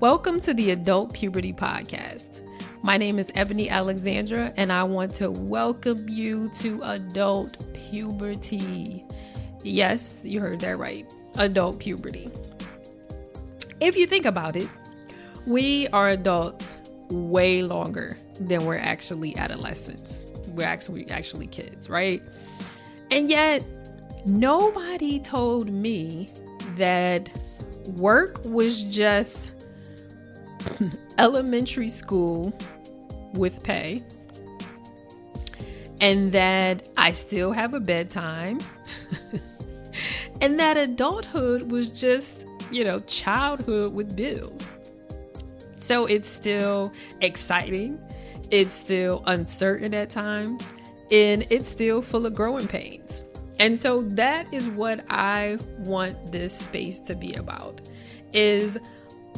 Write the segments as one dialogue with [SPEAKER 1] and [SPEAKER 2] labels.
[SPEAKER 1] Welcome to the Adult Puberty Podcast. My name is Ebony Alexandra, and I want to welcome you to adult puberty. Yes, you heard that right adult puberty. If you think about it, we are adults way longer than we're actually adolescents. We're actually actually kids, right? And yet, nobody told me that work was just elementary school with pay and that I still have a bedtime and that adulthood was just, you know, childhood with bills. So it's still exciting, it's still uncertain at times, and it's still full of growing pains. And so that is what I want this space to be about is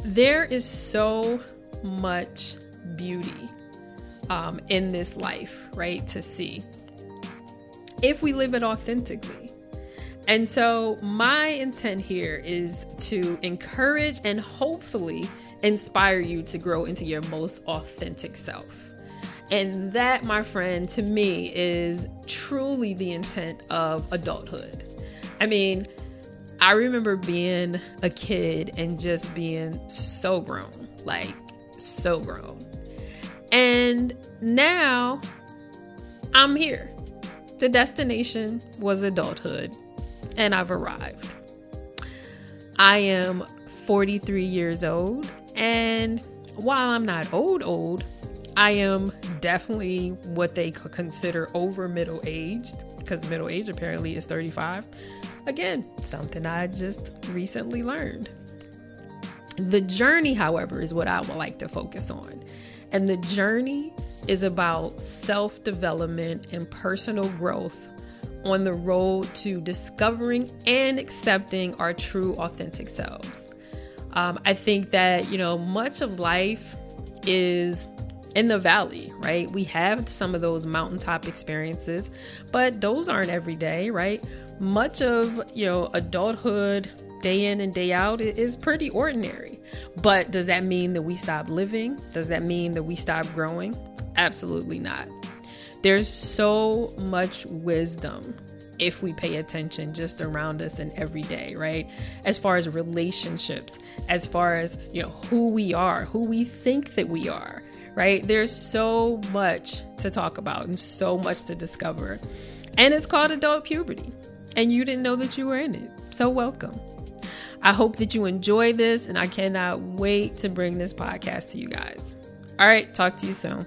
[SPEAKER 1] there is so much beauty um, in this life, right? To see if we live it authentically. And so, my intent here is to encourage and hopefully inspire you to grow into your most authentic self. And that, my friend, to me is truly the intent of adulthood. I mean, I remember being a kid and just being so grown, like so grown. And now I'm here. The destination was adulthood, and I've arrived. I am 43 years old, and while I'm not old, old, I am definitely what they consider over middle aged because middle age apparently is 35. Again, something I just recently learned. The journey, however, is what I would like to focus on. And the journey is about self development and personal growth on the road to discovering and accepting our true, authentic selves. Um, I think that, you know, much of life is in the valley, right? We have some of those mountaintop experiences, but those aren't every day, right? Much of, you know, adulthood, day in and day out, is pretty ordinary. But does that mean that we stop living? Does that mean that we stop growing? Absolutely not. There's so much wisdom if we pay attention just around us and every day, right? As far as relationships, as far as, you know, who we are, who we think that we are, right? There's so much to talk about and so much to discover. And it's called adult puberty. And you didn't know that you were in it. So, welcome. I hope that you enjoy this, and I cannot wait to bring this podcast to you guys. All right, talk to you soon.